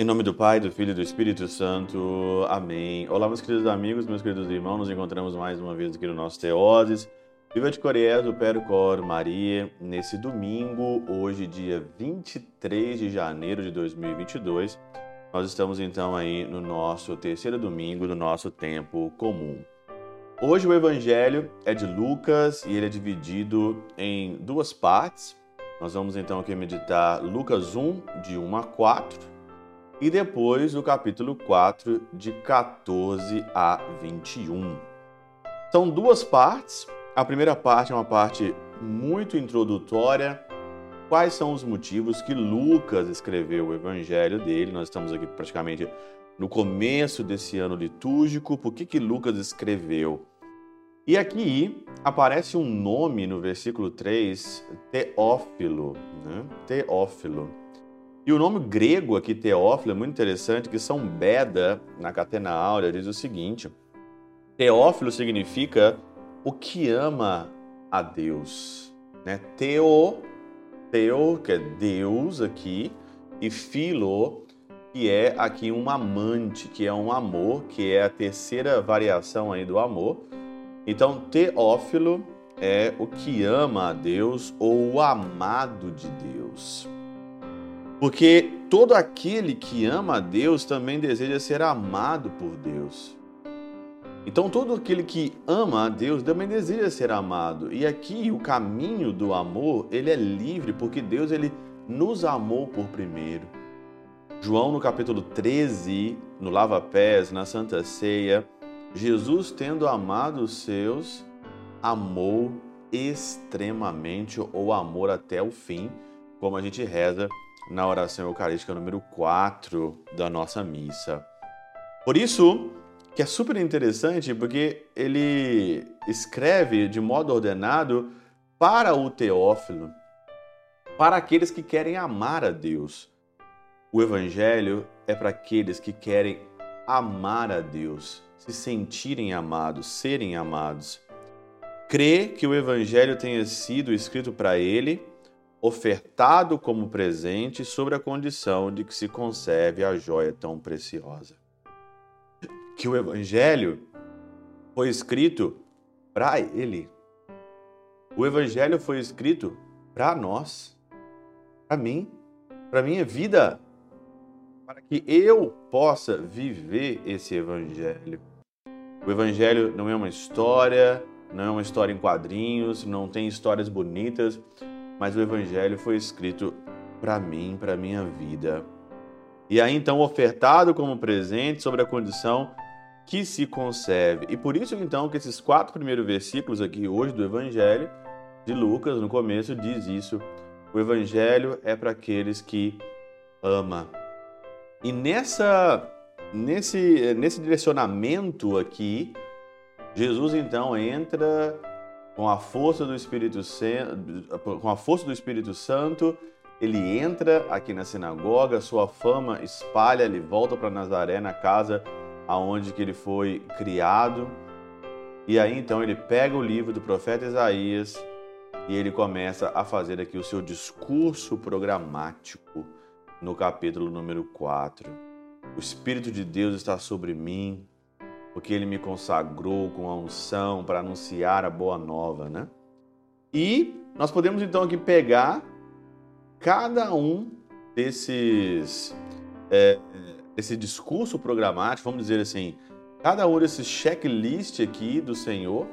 Em nome do Pai, do Filho e do Espírito Santo. Amém. Olá, meus queridos amigos, meus queridos irmãos. Nos encontramos mais uma vez aqui no nosso Teoses. Viva de Coriés, Pero Cor Maria, nesse domingo, hoje, dia 23 de janeiro de 2022. Nós estamos então aí no nosso terceiro domingo do nosso tempo comum. Hoje o evangelho é de Lucas e ele é dividido em duas partes. Nós vamos então aqui meditar Lucas 1, de 1 a 4 e depois o capítulo 4, de 14 a 21. São duas partes. A primeira parte é uma parte muito introdutória. Quais são os motivos que Lucas escreveu o evangelho dele? Nós estamos aqui praticamente no começo desse ano litúrgico. Por que, que Lucas escreveu? E aqui aparece um nome no versículo 3, Teófilo. Né? Teófilo. E o nome grego aqui, Teófilo, é muito interessante, que São Beda, na Catena Áurea, diz o seguinte: Teófilo significa o que ama a Deus. Né? Teo, teo, que é Deus aqui, e filo, que é aqui um amante, que é um amor, que é a terceira variação aí do amor. Então, Teófilo é o que ama a Deus ou o amado de Deus. Porque todo aquele que ama a Deus também deseja ser amado por Deus. Então todo aquele que ama a Deus também deseja ser amado. E aqui o caminho do amor, ele é livre porque Deus ele nos amou por primeiro. João no capítulo 13, no lava-pés, na Santa Ceia, Jesus tendo amado os seus, amou extremamente ou amor até o fim, como a gente reza na oração eucarística número 4 da nossa missa. Por isso, que é super interessante, porque ele escreve de modo ordenado para o Teófilo, para aqueles que querem amar a Deus. O Evangelho é para aqueles que querem amar a Deus, se sentirem amados, serem amados. Crê que o Evangelho tenha sido escrito para ele ofertado como presente sobre a condição de que se conserve a joia tão preciosa. Que o Evangelho foi escrito para ele. O Evangelho foi escrito para nós, para mim, para minha vida, para que eu possa viver esse Evangelho. O Evangelho não é uma história, não é uma história em quadrinhos, não tem histórias bonitas mas o evangelho foi escrito para mim, para minha vida. E aí então ofertado como presente sobre a condição que se conserve. E por isso então que esses quatro primeiros versículos aqui hoje do evangelho de Lucas, no começo diz isso. O evangelho é para aqueles que ama. E nessa nesse nesse direcionamento aqui, Jesus então entra com a força do Espírito Santo, com a força do Espírito Santo, ele entra aqui na sinagoga, sua fama espalha, ele volta para Nazaré, na casa aonde que ele foi criado. E aí então ele pega o livro do profeta Isaías e ele começa a fazer aqui o seu discurso programático no capítulo número 4. O Espírito de Deus está sobre mim, porque ele me consagrou com a unção para anunciar a boa nova, né? E nós podemos então aqui pegar cada um desses é, esse discurso programático, vamos dizer assim, cada um desses checklist aqui do Senhor,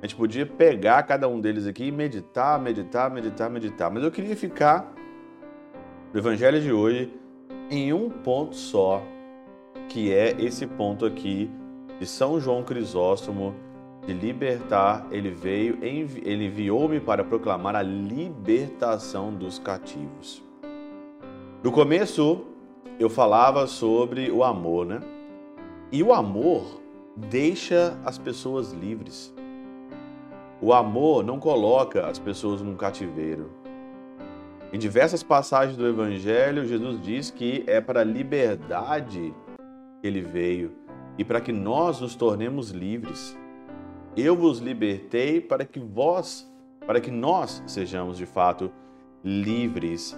a gente podia pegar cada um deles aqui e meditar, meditar, meditar, meditar. Mas eu queria ficar no Evangelho de hoje em um ponto só, que é esse ponto aqui de São João Crisóstomo de libertar, ele veio, ele enviou-me para proclamar a libertação dos cativos. No começo, eu falava sobre o amor, né? E o amor deixa as pessoas livres. O amor não coloca as pessoas num cativeiro. Em diversas passagens do Evangelho, Jesus diz que é para a liberdade que ele veio e para que nós nos tornemos livres. Eu vos libertei para que vós, para que nós sejamos de fato livres.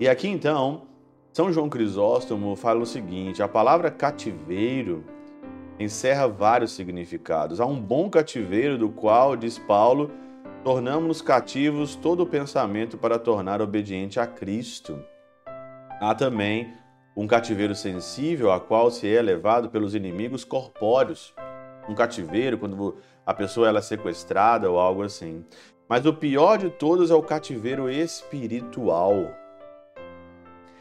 E aqui então, São João Crisóstomo fala o seguinte: a palavra cativeiro encerra vários significados. Há um bom cativeiro do qual, diz Paulo, tornamos cativos todo o pensamento para tornar obediente a Cristo. Há também um cativeiro sensível a qual se é levado pelos inimigos corpóreos. Um cativeiro quando a pessoa ela é sequestrada ou algo assim. Mas o pior de todos é o cativeiro espiritual.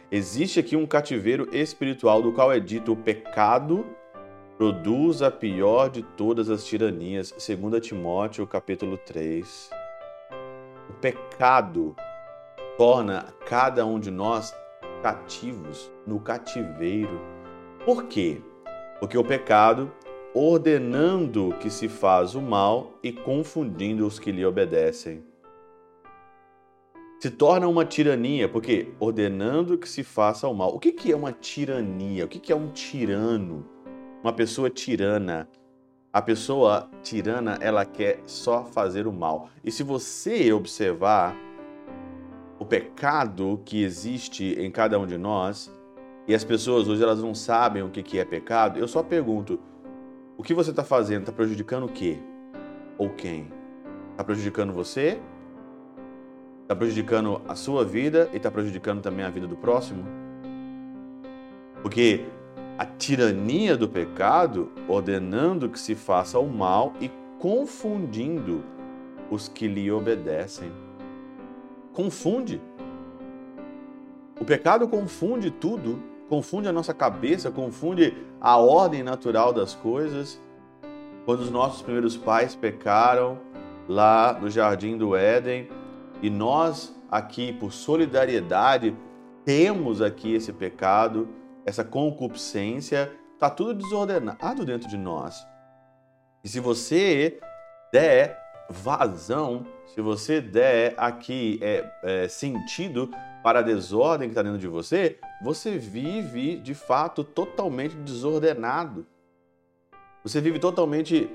Existe aqui um cativeiro espiritual do qual é dito o pecado produz a pior de todas as tiranias, 2 Timóteo capítulo 3. O pecado torna cada um de nós cativos no cativeiro. Por quê? Porque o pecado, ordenando que se faz o mal e confundindo os que lhe obedecem. Se torna uma tirania, porque ordenando que se faça o mal. O que é uma tirania? O que é um tirano? Uma pessoa tirana. A pessoa tirana, ela quer só fazer o mal. E se você observar o pecado que existe em cada um de nós, e as pessoas hoje elas não sabem o que é pecado, eu só pergunto: o que você está fazendo? Está prejudicando o quê? Ou quem? Está prejudicando você? Está prejudicando a sua vida e está prejudicando também a vida do próximo? Porque a tirania do pecado, ordenando que se faça o mal e confundindo os que lhe obedecem. Confunde. O pecado confunde tudo, confunde a nossa cabeça, confunde a ordem natural das coisas. Quando os nossos primeiros pais pecaram lá no jardim do Éden e nós aqui por solidariedade temos aqui esse pecado, essa concupiscência, está tudo desordenado dentro de nós. E se você der vazão, se você der aqui é, é, sentido para a desordem que está dentro de você, você vive de fato totalmente desordenado. Você vive totalmente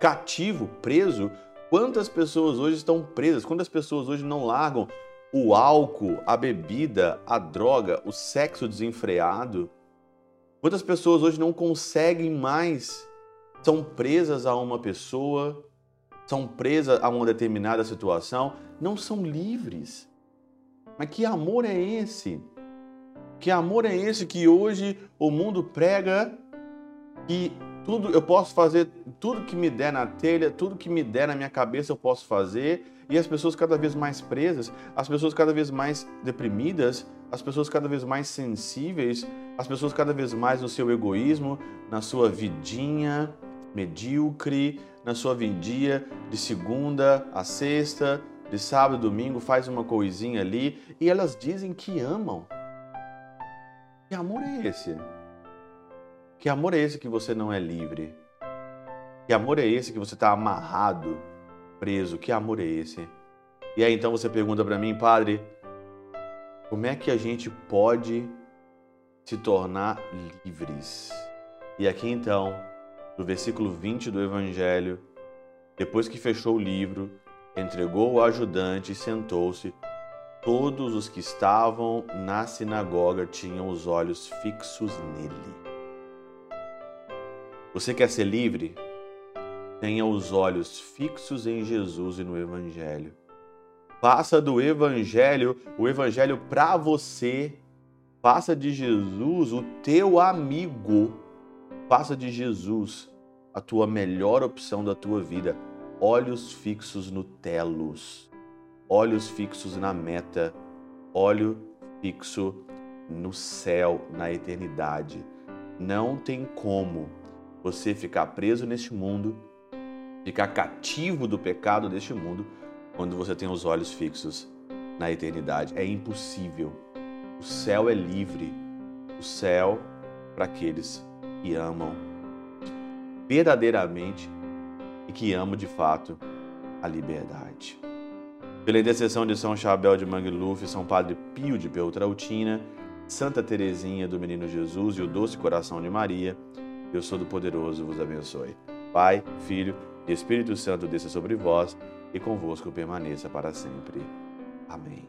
cativo, preso. Quantas pessoas hoje estão presas? Quantas pessoas hoje não largam o álcool, a bebida, a droga, o sexo desenfreado. Quantas pessoas hoje não conseguem mais, são presas a uma pessoa, são presas a uma determinada situação, não são livres. Mas que amor é esse? Que amor é esse que hoje o mundo prega que tudo eu posso fazer, tudo que me der na telha, tudo que me der na minha cabeça eu posso fazer e as pessoas cada vez mais presas, as pessoas cada vez mais deprimidas, as pessoas cada vez mais sensíveis, as pessoas cada vez mais no seu egoísmo, na sua vidinha medíocre, na sua vidinha de segunda a sexta, de sábado, domingo, faz uma coisinha ali e elas dizem que amam. Que amor é esse? Que amor é esse que você não é livre? Que amor é esse que você está amarrado? preso. Que amor é esse? E aí então você pergunta para mim, padre, como é que a gente pode se tornar livres? E aqui então, no versículo 20 do Evangelho, depois que fechou o livro, entregou o ajudante e sentou-se. Todos os que estavam na sinagoga tinham os olhos fixos nele. Você quer ser livre? Tenha os olhos fixos em Jesus e no Evangelho. Faça do Evangelho o Evangelho para você. Faça de Jesus o teu amigo. Faça de Jesus a tua melhor opção da tua vida. Olhos fixos no telos, olhos fixos na meta, olho fixo no céu, na eternidade. Não tem como você ficar preso neste mundo ficar cativo do pecado deste mundo quando você tem os olhos fixos na eternidade. É impossível. O céu é livre. O céu para aqueles que amam verdadeiramente e que amam de fato a liberdade. Pela intercessão de São Chabel de Mangluf, São Padre Pio de Peltrautina, Santa Teresinha do Menino Jesus e o Doce Coração de Maria, Deus Todo-Poderoso vos abençoe. Pai, Filho e Espírito Santo desça sobre vós e convosco permaneça para sempre. Amém.